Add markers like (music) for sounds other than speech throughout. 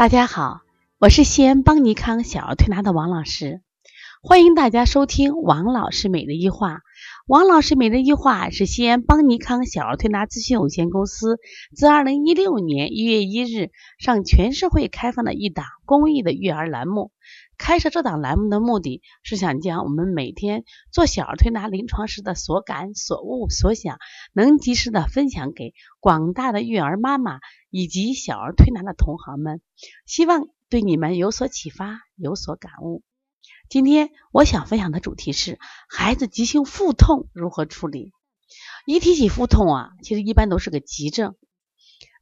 大家好，我是西安邦尼康小儿推拿的王老师，欢迎大家收听王老师美的一话。王老师美的一话是西安邦尼康小儿推拿咨询有限公司自二零一六年一月一日向全社会开放的一档公益的育儿栏目。开设这档栏目的目的是想将我们每天做小儿推拿临床时的所感、所悟、所想，能及时的分享给广大的育儿妈妈以及小儿推拿的同行们，希望对你们有所启发、有所感悟。今天我想分享的主题是孩子急性腹痛如何处理。一提起腹痛啊，其实一般都是个急症。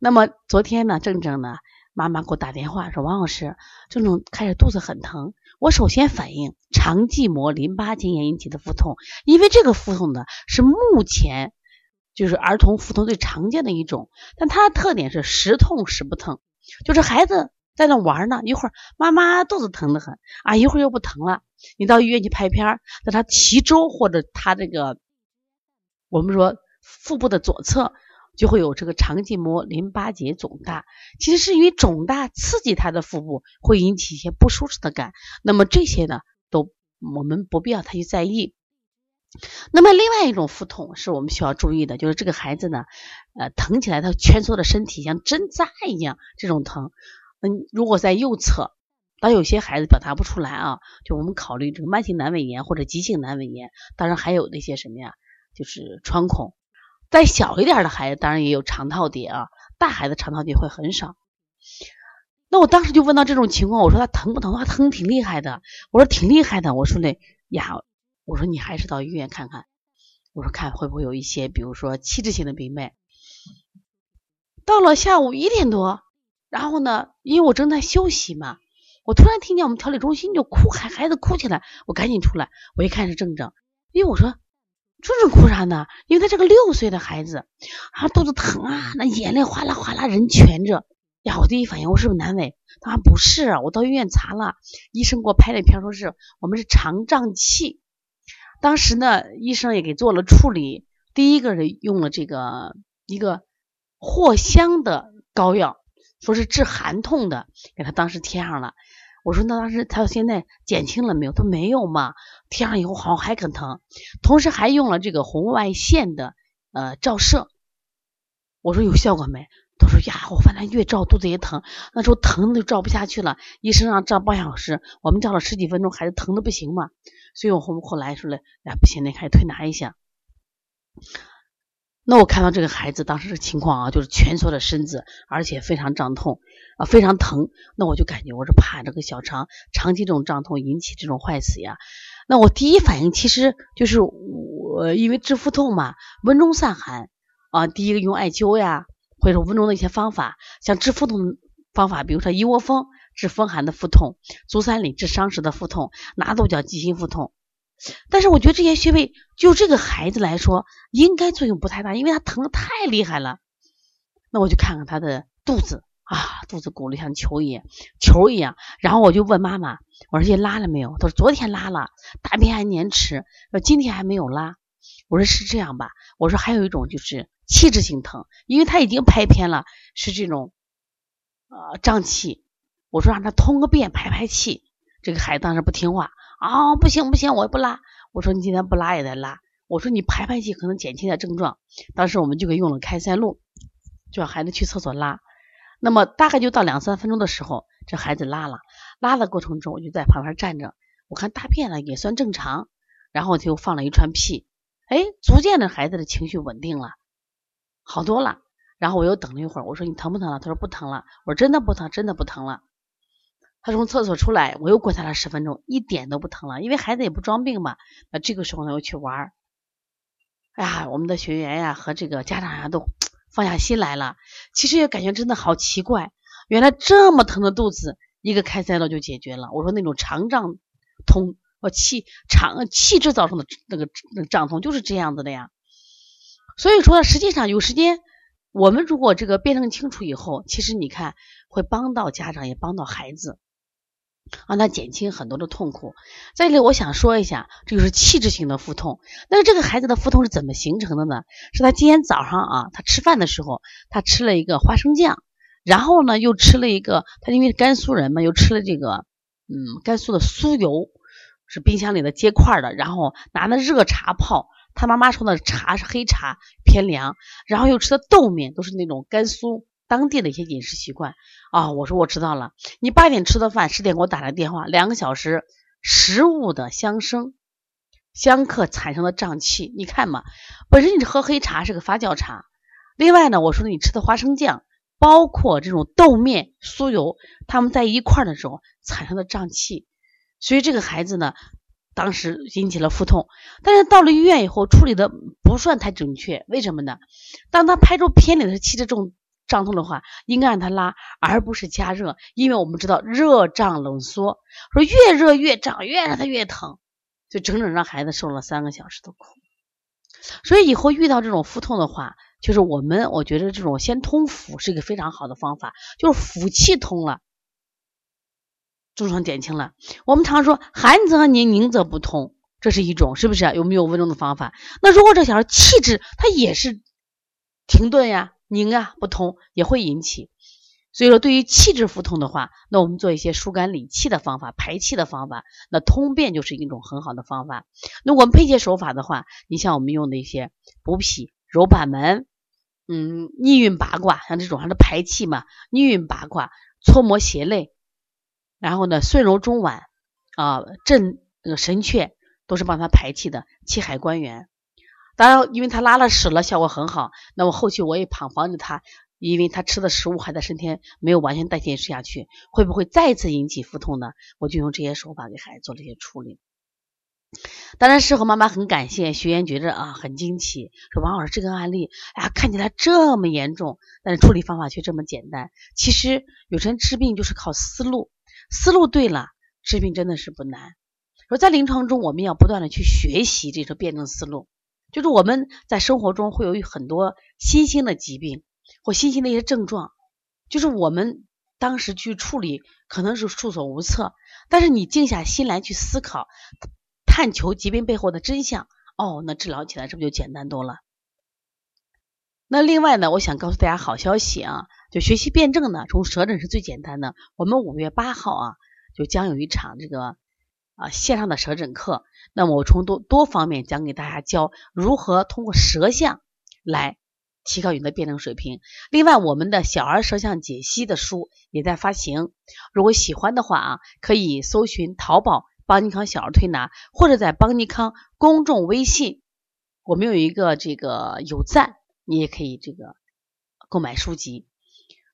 那么昨天呢，正正呢。妈妈给我打电话说：“王老师，这种开始肚子很疼，我首先反应肠系膜淋巴结炎引起的腹痛，因为这个腹痛呢是目前就是儿童腹痛最常见的一种，但它的特点是时痛时不疼，就是孩子在那玩呢，一会儿妈妈肚子疼得很啊，一会儿又不疼了，你到医院去拍片，在他脐周或者他这个我们说腹部的左侧。”就会有这个肠系膜淋巴结肿大，其实是因为肿大刺激他的腹部，会引起一些不舒适的感。那么这些呢，都我们不必要太去在意。那么另外一种腹痛是我们需要注意的，就是这个孩子呢，呃，疼起来他蜷缩的身体像针扎一样，这种疼。嗯，如果在右侧，当有些孩子表达不出来啊，就我们考虑这个慢性阑尾炎或者急性阑尾炎，当然还有那些什么呀，就是穿孔。再小一点的孩子，当然也有肠套叠啊，大孩子肠套叠会很少。那我当时就问到这种情况，我说他疼不疼？他疼挺厉害的。我说挺厉害的。我说那呀，我说你还是到医院看看。我说看会不会有一些，比如说器质性的病变。到了下午一点多，然后呢，因为我正在休息嘛，我突然听见我们调理中心就哭，孩孩子哭起来，我赶紧出来，我一看是正正，因为我说。就是哭啥呢？因为他这个六岁的孩子啊，肚子疼啊，那眼泪哗啦哗啦，人蜷着呀。我第一反应，我是不是阑尾？他说不是，我到医院查了，医生给我拍了片，说是我们是肠胀气。当时呢，医生也给做了处理，第一个是用了这个一个藿香的膏药，说是治寒痛的，给他当时贴上了。我说那当时他现在减轻了没有？他没有嘛，贴上以后好像还更疼，同时还用了这个红外线的呃照射。我说有效果没？他说呀，我反正越照肚子越疼，那时候疼的就照不下去了。医生让照半小时，我们照了十几分钟，孩子疼的不行嘛，所以我后后来说了，呀不行，那开始推拿一下。那我看到这个孩子当时的情况啊，就是蜷缩着身子，而且非常胀痛啊，非常疼。那我就感觉我是怕这个小肠长期这种胀痛引起这种坏死呀。那我第一反应其实就是我因为治腹痛嘛，温中散寒啊。第一个用艾灸呀，或者温中的一些方法，像治腹痛方法，比如说一窝蜂治风寒的腹痛，足三里治伤食的腹痛，拿豆角急心腹痛。但是我觉得这些穴位就这个孩子来说，应该作用不太大，因为他疼的太厉害了。那我就看看他的肚子啊，肚子鼓得像球一样，球一样。然后我就问妈妈，我说这拉了没有？他说昨天拉了，大便还粘迟，说今天还没有拉。我说是这样吧？我说还有一种就是器质性疼，因为他已经拍偏了，是这种呃胀气。我说让他通个便排排气。这个孩子当时不听话。啊，不行不行，我不拉。我说你今天不拉也得拉。我说你排排气可能减轻点症状。当时我们就给用了开塞露，就让孩子去厕所拉。那么大概就到两三分钟的时候，这孩子拉了。拉的过程中，我就在旁边站着，我看大便呢也算正常，然后就放了一串屁。哎，逐渐的孩子的情绪稳定了，好多了。然后我又等了一会儿，我说你疼不疼了？他说不疼了。我说真的不疼，真的不疼了。他从厕所出来，我又观察了十分钟，一点都不疼了。因为孩子也不装病嘛。那这个时候呢，又去玩儿。哎呀，我们的学员呀和这个家长呀都 (tsk) 放下心来了。其实也感觉真的好奇怪，原来这么疼的肚子，一个开塞露就解决了。我说那种肠胀痛，呃气肠气滞造成的那个那个胀痛就是这样子的呀。所以说，实际上有时间。我们如果这个辩证清楚以后，其实你看会帮到家长，也帮到孩子。让他减轻很多的痛苦。在这里，我想说一下，这就是器质性的腹痛。那这个孩子的腹痛是怎么形成的呢？是他今天早上啊，他吃饭的时候，他吃了一个花生酱，然后呢又吃了一个，他因为甘肃人嘛，又吃了这个，嗯，甘肃的酥油，是冰箱里的结块的，然后拿那热茶泡。他妈妈说的茶是黑茶，偏凉，然后又吃的豆面，都是那种甘肃当地的一些饮食习惯啊。我说我知道了，你八点吃的饭，十点给我打来电话，两个小时，食物的相生相克产生的胀气，你看嘛，本身你喝黑茶是个发酵茶，另外呢，我说你吃的花生酱，包括这种豆面、酥油，他们在一块的时候产生的胀气，所以这个孩子呢。当时引起了腹痛，但是到了医院以后处理的不算太准确，为什么呢？当他拍出片里的气滞重胀痛的话，应该让他拉，而不是加热，因为我们知道热胀冷缩，说越热越胀，越让他越疼，就整整让孩子受了三个小时的苦。所以以后遇到这种腹痛的话，就是我们我觉得这种先通腹是一个非常好的方法，就是腹气通了。症状减轻了。我们常说寒则凝，凝则不通，这是一种，是不是？有没有温中的方法？那如果这小孩气滞，他也是停顿呀、凝啊、不通，也会引起。所以说，对于气滞腹痛的话，那我们做一些疏肝理气的方法、排气的方法，那通便就是一种很好的方法。那我们配穴手法的话，你像我们用的一些补脾、揉板门，嗯，逆运八卦，像这种还是排气嘛，逆运八卦、搓摩胁肋。然后呢，顺揉中脘啊，镇那个神阙，都是帮他排气的，气海关元。当然，因为他拉了屎了，效果很好。那么后续我也防防止他，因为他吃的食物还在身体没有完全代谢吃下去，会不会再次引起腹痛呢？我就用这些手法给孩子做这些处理。当然，事后妈妈很感谢学员，觉着啊很惊奇，说王老师这个案例，哎呀看起来这么严重，但是处理方法却这么简单。其实有时治病就是靠思路。思路对了，治病真的是不难。说在临床中，我们要不断的去学习这种辩证思路。就是我们在生活中会有很多新兴的疾病或新兴的一些症状，就是我们当时去处理可能是束手无策。但是你静下心来去思考，探求疾病背后的真相，哦，那治疗起来是不是就简单多了？那另外呢，我想告诉大家好消息啊。就学习辩证呢，从舌诊是最简单的。我们五月八号啊，就将有一场这个啊线上的舌诊课。那么我从多多方面讲给大家教如何通过舌象来提高你的辩证水平。另外，我们的小儿舌象解析的书也在发行。如果喜欢的话啊，可以搜寻淘宝邦尼康小儿推拿，或者在邦尼康公众微信，我们有一个这个有赞，你也可以这个购买书籍。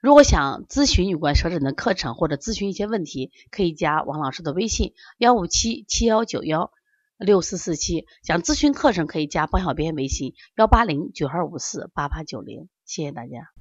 如果想咨询有关舌诊的课程，或者咨询一些问题，可以加王老师的微信幺五七七幺九幺六四四七。想咨询课程，可以加包小编微信幺八零九二五四八八九零。谢谢大家。